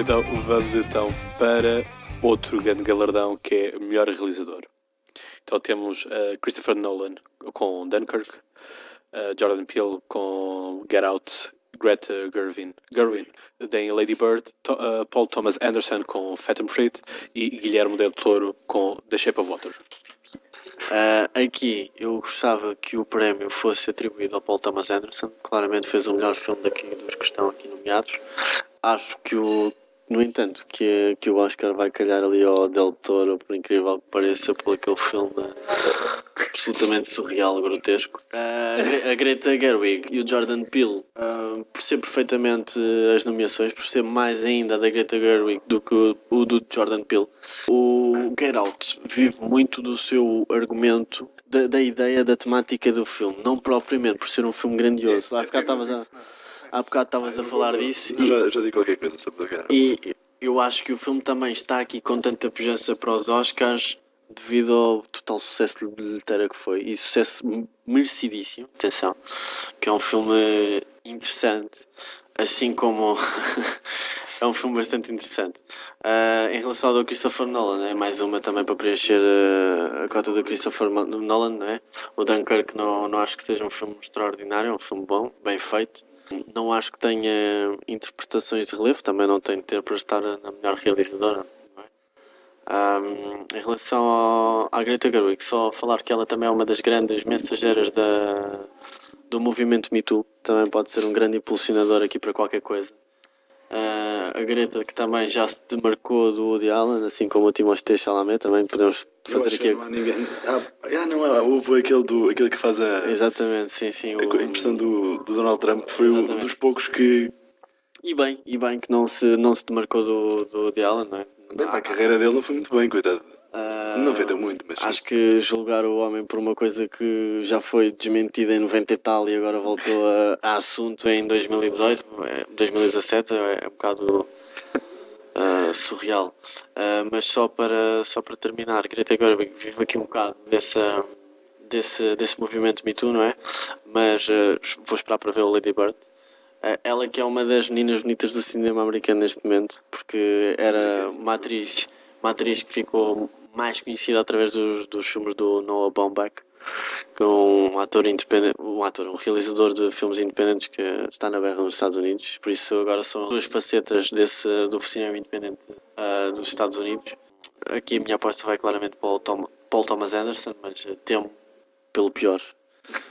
Então vamos então para outro grande galardão que é melhor realizador. Então temos uh, Christopher Nolan com Dunkirk, uh, Jordan Peele com Get Out, Greta Gerwin, Gerwin tem Lady Bird, to, uh, Paul Thomas Anderson com Phantom Freight e Guilherme Del Toro com The Shape of Water. aqui eu gostava que o prémio fosse atribuído ao Paul Thomas Anderson. Claramente fez o melhor filme daqui dos que estão aqui nomeados. Acho que o no entanto, que, que o Oscar vai calhar ali ao Del Toro, por incrível que pareça, por aquele filme absolutamente surreal, grotesco. Uh, a Greta Gerwig e o Jordan Peele, uh, percebo perfeitamente as nomeações, percebo mais ainda da Greta Gerwig do que o, o do Jordan Peele. O Get Out vive muito do seu argumento da, da, ideia da temática do filme, não propriamente por ser um filme grandioso. Lá ficar estavas a Há bocado estavas a falar disso. E, já, já digo qualquer coisa sobre o E eu acho que o filme também está aqui com tanta pujança para os Oscars devido ao total sucesso de bilheteira que foi. E sucesso merecidíssimo, atenção, que é um filme interessante, assim como é um filme bastante interessante. Uh, em relação ao do Christopher Nolan, é mais uma também para preencher uh, a cota do Christopher Nolan, não é? O Dunkirk não, não acho que seja um filme extraordinário, é um filme bom, bem feito. Não acho que tenha interpretações de relevo, também não tem de ter para estar na melhor realizadora. É? Um, em relação ao, à Greta Gerwig, só falar que ela também é uma das grandes mensageiras da, do movimento Me Too, também pode ser um grande impulsionador aqui para qualquer coisa. Uh, a Greta, que também já se demarcou do Woody Allen, assim como o Timothée Chalamet, também podemos fazer aqui. Não há ninguém. Ah, ah, não, há, houve aquele, do, aquele que faz a. Exatamente, sim, sim. A, o... impressão do, do Donald Trump foi um dos poucos que. E bem, e bem que não se, não se demarcou do, do Woody Allen, não é? Bem, a carreira dele não foi muito bem, coitado. Uh, não vendeu muito, mas. Acho que julgar o homem por uma coisa que já foi desmentida em 90 e tal e agora voltou a, a assunto em 2018, 2017, é, é um bocado uh, surreal. Uh, mas só para, só para terminar, Greta Gerwig vive aqui um bocado dessa, desse, desse movimento Me Too, não é? Mas vou esperar para ver o Lady Bird. ela que é uma das meninas bonitas do cinema americano neste momento, porque era uma atriz uma atriz que ficou mais conhecida através dos, dos filmes do Noah Baumbach, que é um ator independente, um ator, um realizador de filmes independentes que está na berra nos Estados Unidos. Por isso agora são duas facetas desse do cinema independente uh, dos Estados Unidos. Aqui a minha aposta vai claramente para o Tom, Paul Thomas Anderson, mas temo pelo pior.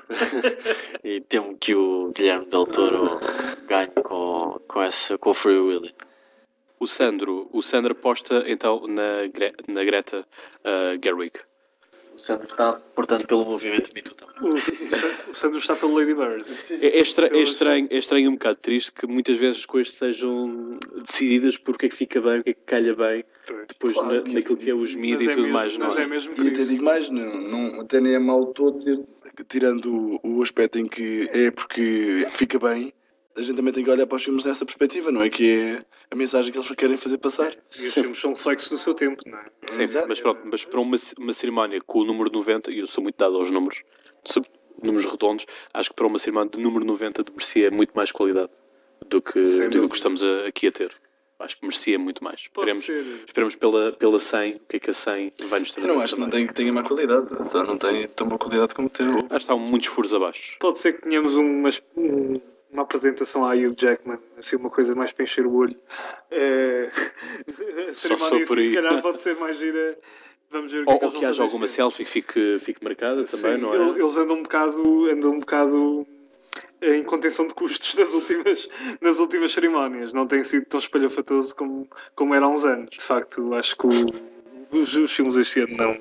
e temo que o Guilherme Del Toro ganhe com, com, essa, com o Free Willy. O Sandro, o Sandro aposta então na, Gre na Greta uh, Gerwig. O Sandro está, portanto, pelo movimento Me Too também. O, o Sandro está pelo Lady Bird. É, é, estra é, estranho, é estranho um bocado triste que muitas vezes as coisas sejam decididas por o que é que fica bem, o que é que calha bem, depois claro, na, que naquilo que é os mídias e é tudo mesmo, mais. Não é? é mesmo e até digo mais, não, não, até nem é mal todo dizer, tirando o, o aspecto em que é porque fica bem, a gente também tem que olhar para os filmes nessa perspectiva, não é? Que é a mensagem que eles querem fazer passar. E os filmes são reflexos do seu tempo, não é? Sim, Exato. mas, pronto, mas para uma, uma cerimónia com o número 90, e eu sou muito dado aos números, números redondos, acho que para uma cerimónia de número 90 merecia muito mais qualidade do que, do que estamos a, aqui a ter. Acho que merecia muito mais. Esperemos, esperemos pela, pela 100, o que é que a 100 vai nos trazer. Eu não acho que não tem que tenha má qualidade, só não tem tão boa qualidade como tem. Acho que estão muitos furos abaixo. Pode ser que tenhamos umas, uma apresentação a Hugh Jackman, assim, uma coisa mais para encher o olho. É... a cerimónia se, se calhar pode ser mais gira. Vamos ver o que, ou, é que, ou que haja alguma selfie que fique, fique marcada Sim, também, não é? Eles andam um bocado, andam um bocado em contenção de custos nas últimas, nas últimas cerimónias. Não tem sido tão espalhafatoso como, como era há uns anos. De facto, acho que o, os, os filmes este ano não,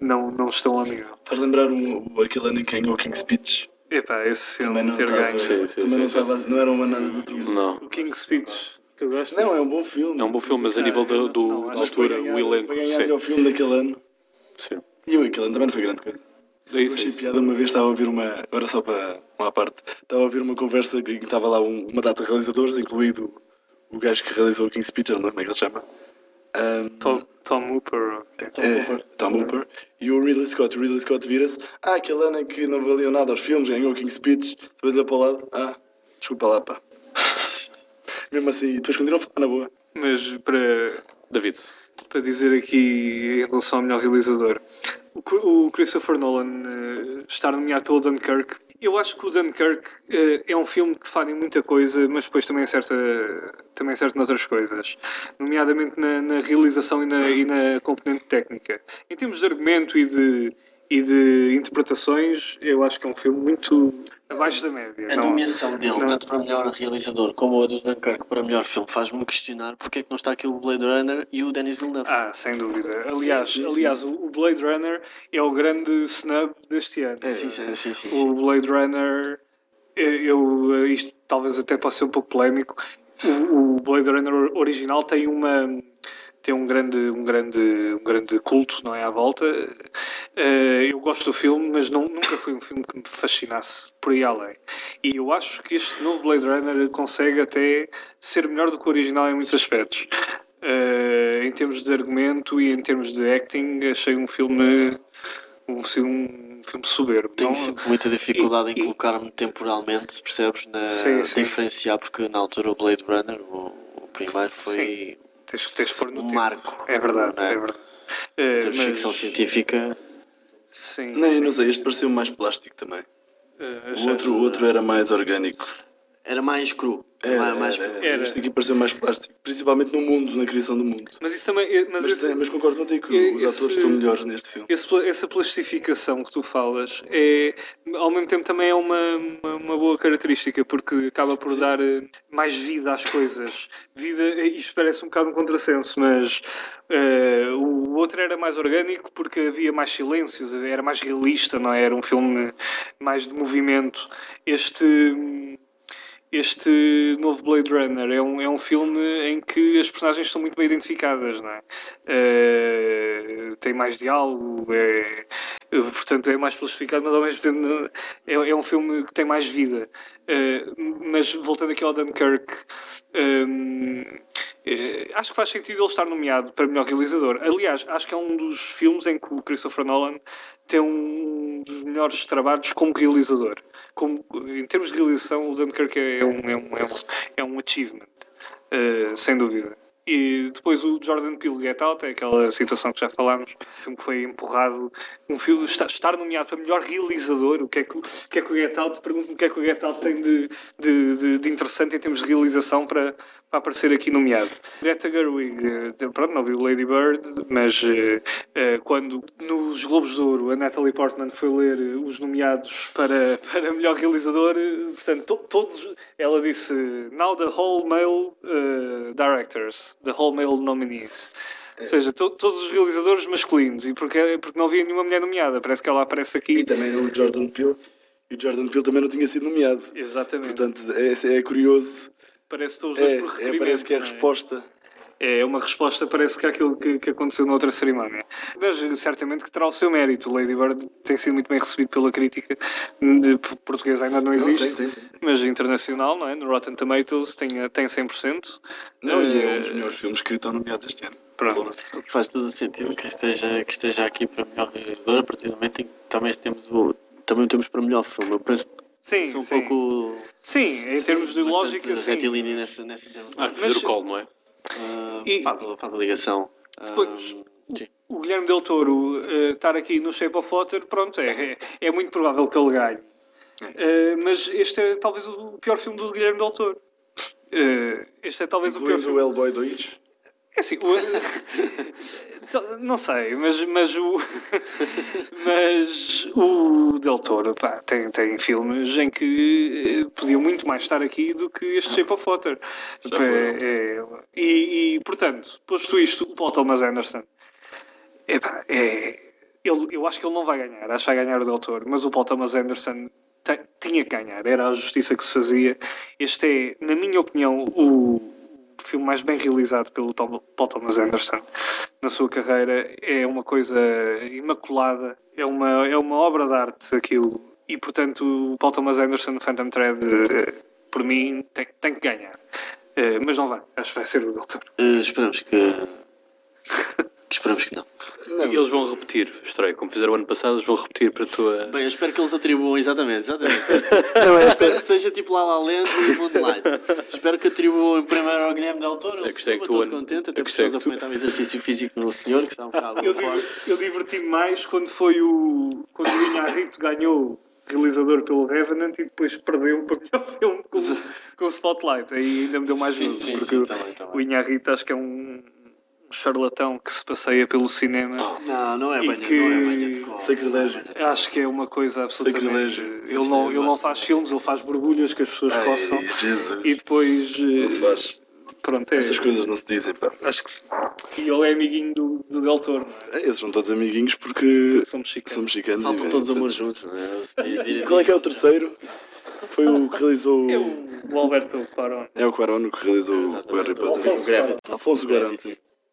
não, não estão ao nível. Faz lembrar um, aquele ano em que ganhou o King's Speech Epá, esse filme também não ter ganho. Sim, sim, também sim, não, não era uma nada do outro mundo. Não. O King's Speech. Tu gostas? Não, é um bom filme. É um bom filme, mas a nível do, do, não, da altura, ganhar, o elenco. Para ganhar o filme daquele ano. Sim. E o aquele ano também não foi grande coisa. É isso, eu achei é piada uma vez, estava a ouvir uma. Agora só para uma parte. Estava a ouvir uma conversa em que estava lá um, uma data de realizadores, incluído o gajo que realizou o King's Speech, não como é que ele se chama? Ahm, Tom, Tom Hooper. é, Tom Hooper. E o Ridley Scott. O Ridley Scott vira-se. Ah, aquele ano em que não valeu nada aos filmes, ganhou o King's Speech. Depois olhou para o lado. Ah, desculpa lá, pá. Mesmo assim, e depois continuou a falar na boa. Mas para, David. para dizer aqui em relação ao melhor realizador, o, Christopher Nolan eh, estar nomeado pelo Dunkirk. Eu acho que o Dunkirk eh, é um filme que falha em muita coisa, mas depois também acerta, também acerta noutras coisas, nomeadamente na, na realização e na, e na componente técnica. Em termos de argumento e de, e de interpretações, eu acho que é um filme muito abaixo da média. A Não- nomeação dele, não- tanto para melhor realizador como a do Dunkirk para melhor filme, faz-me questionar porque é que não está aqui o Blade Runner e o Denis Villeneuve. Ah, sem dúvida. Aliás, sim, sim. aliás o Blade Runner é o grande snub deste ano. sim, sim, sim, sim, sim. O Blade Runner, eu, eu- isto talvez até possa ser um pouco polémico. O Blade Runner original tem uma tem um grande um grande um grande culto não é à volta. Eh, eu gosto do filme, mas não, nunca foi um filme que me fascinasse por aí além. E eu acho que este novo Blade Runner consegue até ser melhor do que o original em muitos aspectos. Eh, em termos de argumento e em termos de acting, achei um filme um, filme- um filme soberbo. Tenho sempre muita dificuldade e- em colocar-me temporalmente, percebes? Na, Sim, sim. Diferenciar, porque na altura o Blade Runner, o, o primeiro, foi Tens, tens de pôr no um tempo. marco. É verdade, é? é verdade. Eh, Em termos de mas- ficção científica, Sim. Não, sim. não sei, este pareceu mais plástico também. Eh, O outro, o outro era mais orgânico. Era mais cru. Era, mais, mais era, cru. era. Era. Este aqui pareceu mais plástico, principalmente no mundo, na criação do mundo. Mas isso também. eh, Mas, Mas, esse- mas concordo contigo que esse- os atores estão melhores neste filme. esse- essa plastificação que tu falas é, ao mesmo tempo, também é uma, uma, uma boa característica, porque acaba por dar eh, mais vida às coisas. Vida, eh, isto parece um bocado um contrassenso, mas eh, o outro era mais orgânico porque havia mais silêncios, era mais realista, não é? Era um filme mais de movimento. Este. Este novo Blade Runner é um, é um filme em que as personagens são muito bem identificadas, não é? Eh, tem mais diálogo, é, portanto é mais plastificado, mas ao mesmo tempo é, é um filme que tem mais vida. Eh, mas voltando aqui ao Dunkirk, hum, eh, acho que faz sentido ele estar nomeado para melhor realizador. Aliás, acho que é um dos filmes em que o Christopher Nolan tem um dos melhores trabalhos como realizador. Como, em termos de realização, o Dunkirk é um, é um, é um, é um achievement, eh, sem dúvida. E depois o Jordan Peele Get Out, é aquela situação que já falámos, filme que foi empurrado, um filme, estar, estar nomeado para melhor realizador, o que é que, o que, é que o Get Out, pergunto-me o que é que o Get Out tem de, de, de, de interessante em termos de realização para, para aparecer aqui nomeado. Greta Gerwig, eh, pronto, não viu Lady Bird, mas eh, quando nos Globos de Ouro a Natalie Portman foi ler os nomeados para, para melhor realizador, portanto, to- todos, ela disse now the whole male eh, directors, the whole male nominees. Ou seja, to- todos os realizadores masculinos, e porque, porque não havia nenhuma mulher nomeada, parece que ela aparece aqui. E também o Jordan Peele. E o Jordan Peele também não tinha sido nomeado. Exatamente. Portanto, é, é curioso. Parece que estão os dois É, por é, requerimento. parece que é a é? resposta. É uma resposta, parece que é aquilo que, que aconteceu noutra cerimónia. Mas eh, certamente que terá o seu mérito. O Lady Bird tem sido muito bem recebido pela crítica. De, português ainda não existe, Não, tem, tem, tem. mas internacional, não é? No Rotten Tomatoes tem, eh, tem 100%. Não, e é Eh, um dos melhores filmes que estão nomeados este ano. Pronto. Faz todo o sentido que esteja, que esteja aqui para melhor realizador, a partir do momento em que também temos, o, também temos para melhor filme. Eu penso Sim, sou um sim. pouco. Sim, em termos de lógica, sim. retilíneo nessa, nessa Ah, mas, fazer o call, não é? ah, E- faz, a- faz a ligação. Ah, Depois- sim. o Guilherme Del Toro eh, estar aqui no Shape of Water, pronto, é, é, é muito provável que ele ganhe. Eh, mas este é talvez o pior filme do Guilherme Del Toro. Eh, este é talvez o pior Incluindo filme. o Hellboy 2. É assim, o- não sei, mas, mas o mas o Del Toro pá, tem, tem filmes em que eh, podia muito mais estar aqui do que este Shape of Water. Foi. é- e, e, portanto, posto isto, o Paul Thomas Anderson epá, é, ele, eu acho que ele não vai ganhar, acho que vai ganhar o Del Toro, mas o Paul Thomas Anderson tinha que ganhar, era a justiça que se fazia. Este é, na minha opinião, o filme mais bem realizado pelo Tom- Paul Thomas Anderson na sua carreira. É uma coisa imaculada, é uma, é uma obra de arte aquilo. E portanto, o Paul Thomas Anderson, Phantom Thread, eh, por mim, tem, tem que ganhar. Eh, mas não vai, acho que vai ser o Del Toro. Eh, esperamos que Esperamos que não. Não, E eles vão repetir, estreia, como fizeram o ano passado, eles vão repetir para a tua. Bem, eu espero que eles atribuam, exatamente, exatamente. não, Eu esta, espero que seja tipo La La Land e Moonlight. espero que atribuam primeiro ao Guilherme Del Toro. Eu gostei estou todo tu- contente, até eu porque gostei estamos a fomentar um exercício físico no senhor, que está um bocado Eu, div- eu diverti-me mais quando foi o. quando o Inharrito ganhou realizador pelo Revenant e depois perdeu para o melhor filme com, com o Spotlight. Aí ainda me deu mais Sim, gozo, sim, porque sim, o- também, também. o Inharrito acho que é um charlatão que se passeia pelo cinema. Não, não é E banha, que- não é banha de cola. Sacrilégio. não é banha de cola. Acho que é uma coisa absolutamente. Sacrilégio. Ele não, ele não faz filmes, ele faz borbulhas que as pessoas Ai, coçam. Jesus. E depois. Não se eh, faz. Pronto, é, Essas coisas não se dizem, pá. acho que sim. E ele é amiguinho do, do Del Toro, não É, Esses são todos amiguinhos porque é? Somos chicanos. são mexicanos. e Faltam vêm, todos amores juntos, não é? E Qual é que é o terceiro? Foi o que realizou. É o, o Alberto Cuarón. É o Quaron que realizou o Harry Potter. Alfonso. Alfonso Cuarón,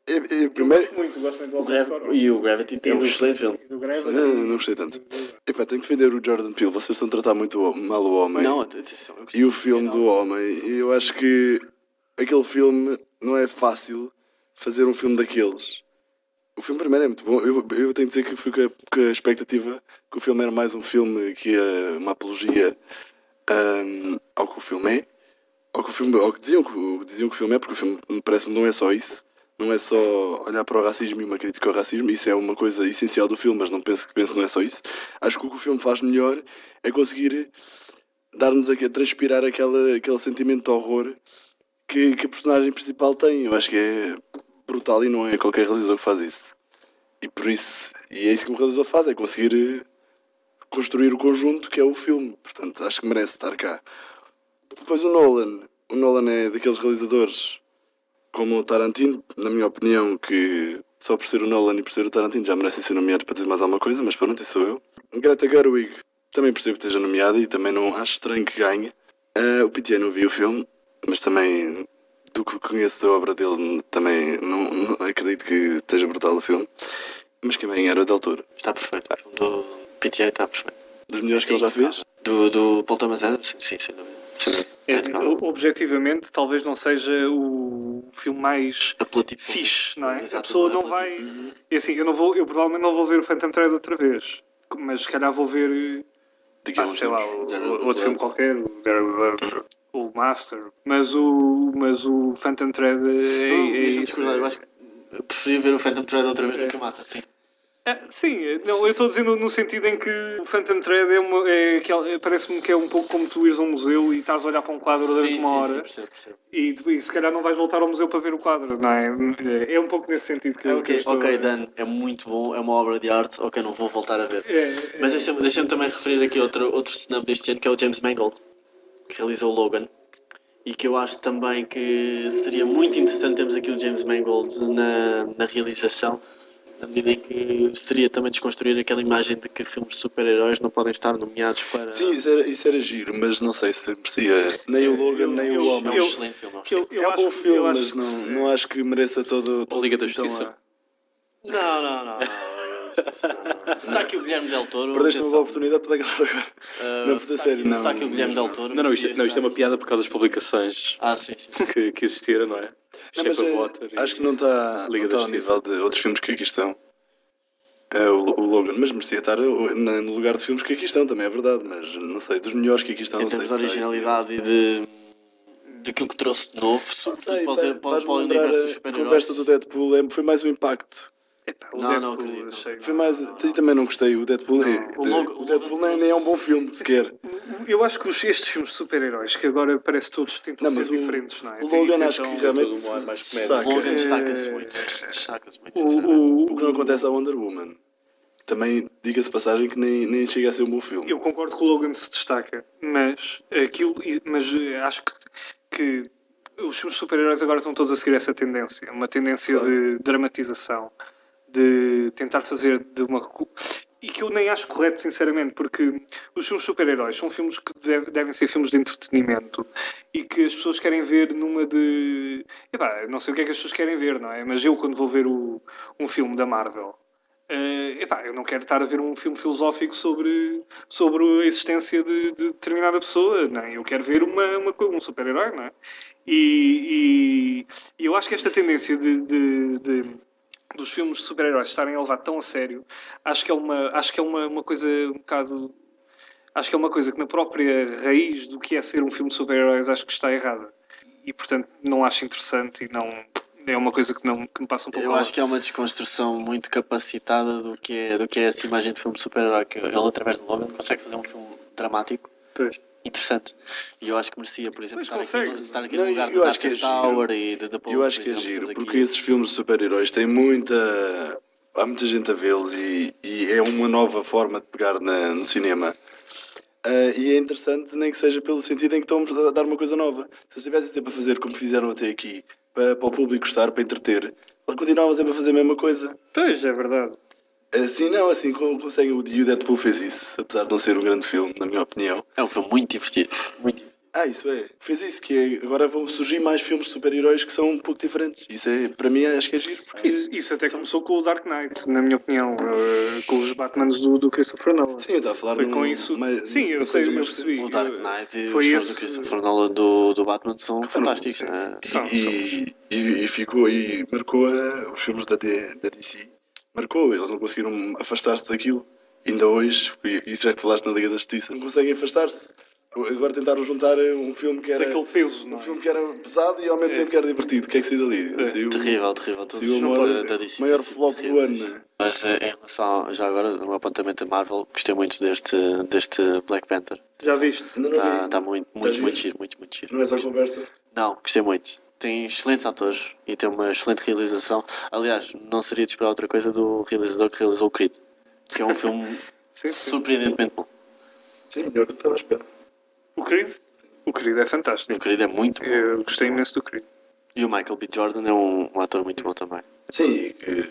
E, e, primeiro. Gosto muito, gosto muito do. E o Gravity tem E um excelente filme. Não, não gostei tanto. Epá, tenho que defender o Jordan Peele. Vocês estão a tratar muito mal o homem. Não, atenção. E o filme do homem. E eu acho que aquele filme não é fácil fazer um filme daqueles. O filme primeiro é muito bom. Eu, eu tenho que dizer que fui com a, com a expectativa que o filme era mais um filme que é uma apologia ahm, ao que o filme é. Ao que, o filme, ao que diziam, que, o- diziam que o filme é, porque o filme parece-me não é só isso. Não é só olhar para o racismo e uma crítica ao racismo, isso é uma coisa essencial do filme, mas não penso que penso não é só isso. Acho que o que o filme faz melhor é conseguir dar-nos a transpirar aquela, aquele sentimento de horror que, que a personagem principal tem. Eu acho que é brutal e não é qualquer realizador que faz isso. E por isso, e é isso que um realizador faz, é conseguir eh, construir o conjunto que é o filme. Portanto, acho que merece estar cá. Depois o Nolan. O Nolan é daqueles realizadores como o Tarantino, na minha opinião, que só por ser o Nolan e por ser o Tarantino já merecem ser nomeados para dizer mais alguma coisa, mas pronto, isso sou eu. Greta Gerwig, também percebo que esteja nomeada e também não acho estranho que ganhe. Ah, o Pitié não vi o filme, mas também do que conheço da obra dele também não, não acredito que esteja brutal o filme. Mas quem ganhar é o Del Toro. Está perfeito. O filme do PTA está perfeito. Dos melhores que ele já fez. Do, do Paul Thomas Anderson? Sim, sem dúvida. Dúvida. É, objetivamente, talvez não seja o filme mais Apelativo. fixe, não é? A Exato, pessoa não apelativo. vai. É assim, eu, não vou, eu provavelmente não vou ver o Phantom Thread outra vez. Mas se calhar vou ver, a ah, sei lá, o, o outro filme qualquer, o o Master. Mas o, mas o Phantom Thread é. É isso. discordar. Eu acho que eu preferia ver o Phantom Thread outra vez do que o Master, sim. É, sim, não, eu estou dizendo no sentido em que o Phantom Thread é, uma- é aquela- parece-me que é um pouco como tu ires a um museu e estás a olhar para um quadro durante Sim, uma sim, hora sim, percebo, percebo. e, e se calhar não vais voltar ao museu para ver o quadro, não é? É um pouco nesse sentido que, É, que eu ok, estou ok, Dan, é muito bom, é uma obra de arte, ok, não vou voltar a ver. É, Mas deixa-me deixa também referir aqui outro, outro snub deste ano, que é o James Mangold, que realizou o Logan. E que eu acho também que seria muito interessante termos aqui o James Mangold na, na realização, na medida em que seria também desconstruir aquela imagem de que filmes de super-heróis não podem estar nomeados para. Sim, isso era, isso era giro, mas não sei se merecia nem o Logan, nem eu- o é um Homem. eu- excelente filme. É um eu, excelente eu é um bom filme, eu mas não, não acho que mereça todo. todo Liga da Justiça. Não, não, não. não. Se está aqui o Guilherme Del Toro. Perdeste uma boa oportunidade para dar aquela agora. Ah, Não, por sério, se não. está aqui o Guilherme Del Toro. Não, não, isto, merecia não, isto é uma piada por causa das publicações Ah, sim, sim. que, que existiram, não é? Não, mas, é, Water. e- acho que não está Liga não está ao nível de outros filmes que aqui estão. É, o, o Logan, mas merecia estar na- no lugar de filmes que aqui estão, também é verdade, mas não sei, dos melhores que aqui estão, Em não sei. de originalidade e de. daquilo que trouxe de novo, sei, para, para, para o universo dos a conversa do Deadpool, é, foi mais um impacto. Epá, o Não, não Deadpool, acredito. achei- Foi mais, eu também não gostei, o Deadpool, é- o Logan- o Deadpool nem, nem é um bom filme sequer. Eu acho que os- estes filmes de super-heróis, que agora parece todos tentam Não, mas ser o- diferentes, não é? O Logan Tentam- acho que realmente todo um se destaca. O Logan É- destaca-se muito. Destaca-se muito. O, o, O que não acontece à Wonder Woman. Também, diga-se passagem, que nem, nem chega a ser um bom filme. Eu concordo que o Logan se destaca, mas aquilo, mas eh, acho que, que os filmes de super-heróis agora estão todos a seguir essa tendência, uma tendência de dramatização, de tentar fazer de uma e que eu nem acho correto, sinceramente, porque os filmes super-heróis são filmes que deve- devem ser filmes de entretenimento e que as pessoas querem ver numa de. Epá, não sei o que é que as pessoas querem ver, não é? Mas eu, quando vou ver o, um filme da Marvel, eh, epá, eu não quero estar a ver um filme filosófico sobre, sobre a existência de, de determinada pessoa, não é? Eu quero ver uma, uma, um super-herói, não é? E, e- e eu acho que esta tendência de, de- de dos filmes de super-heróis estarem a levar tão a sério, acho que é uma, acho que é uma, uma coisa um bocado. Acho que é uma coisa que na própria raiz do que é ser um filme de super-heróis acho que está errada. E portanto não acho interessante e não. É uma coisa que, não, que me passa um pouco Eu acho que é uma desconstrução muito capacitada do que é, do que é essa imagem de filme de super-herói. que Ele, através do Logan, consegue fazer um filme dramático Pois. Interessante. E eu acho que merecia, por exemplo, estar aqui, estar aqui Não, no lugar eu do é Darkest giro. Tower e de The Post, Eu acho que é exemplo, giro, estamos aqui. porque esses filmes de super-heróis têm muita. Há muita gente a vê-los e, e é uma nova forma de pegar na- no cinema. Ah, e é interessante, nem que seja pelo sentido em que estamos a dar uma coisa nova. Se eles tivessem sempre a fazer como fizeram até aqui, para, para o público gostar, para entreter, continuavam sempre a fazer a mesma coisa. Pois, é verdade. Assim, não, assim, con- conseguem. O Deadpool fez isso, apesar de não ser um grande filme, na minha opinião. É um filme muito divertido. Muito divertido. Ah, isso é. Fez isso, que é, agora vão surgir mais filmes de super-heróis que são um pouco diferentes. Isso é, para mim, acho que é giro. Porque Isso, isso até começou com o Dark Knight, na minha opinião, eh, com os Batmans do, do Christopher Nolan. Sim, eu estava a falar Foi num- com isso. mais- Sim, eu sei, eu percebi. O Dark Knight e Foi os filmes esse- do Christopher Nolan do, do Batman são fantásticos. sim. né? São, E, e, e ficou e marcou a- os filmes da, D- da DC. Marcou, eles não conseguiram afastar-se daquilo. Ainda hoje, e e já que falaste na Liga da Justiça, não conseguem afastar-se. Agora tentaram juntar um filme que era, Daquele peso, um não é? filme que era pesado e ao mesmo É. tempo que era divertido. O que é que saiu dali? É. Saiu, Terrível, terrível. Saiu o maior, da, da DC maior flop do ano. né? Mas eh, em relação, já agora, no apontamento da Marvel, gostei muito deste, deste Black Panther. Já viste? Está tá muito, muito, muito giro, muito, muito giro. Não é só conversa. Não, gostei muito. Tem excelentes atores e tem uma excelente realização. Aliás, não seria de esperar outra coisa do realizador que realizou o Creed, que é um filme Sim, sim. surpreendentemente bom. Sim, melhor do que estava à espera. O Creed? O Creed é fantástico. O Creed é muito bom. Eu gostei imenso do Creed. E o Michael B. Jordan é um, um ator muito bom também. Sim, que-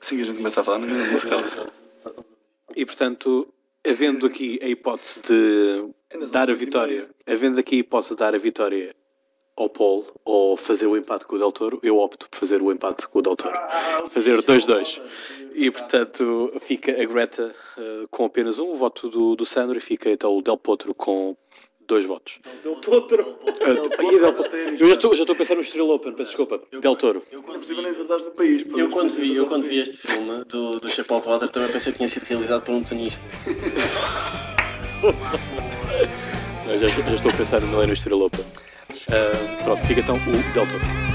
assim que a gente começa a falar, não, se cala. E portanto, havendo aqui a hipótese de dar a vitória, havendo aqui de dar a vitória ao Paul ou fazer o empate com o Del Toro, eu opto por fazer o empate com o Del Toro. fazer 2-2. E portanto fica a Greta eh, com apenas um voto do, do Sandro e fica então o Del Potro com dois votos. Del Potro. Ah, e Del Potro- eu já estou, já estou a pensar no Estrela Open, peço desculpa. Del Toro. Não possível nem acertares no país. Eu quando vi, eu quando vi este filme do, do of Water também pensei que tinha sido realizado por um desenhista. Já, já estou a pensar no Millennium Estrela Open. Ah, pronto, fica então o Del Toro.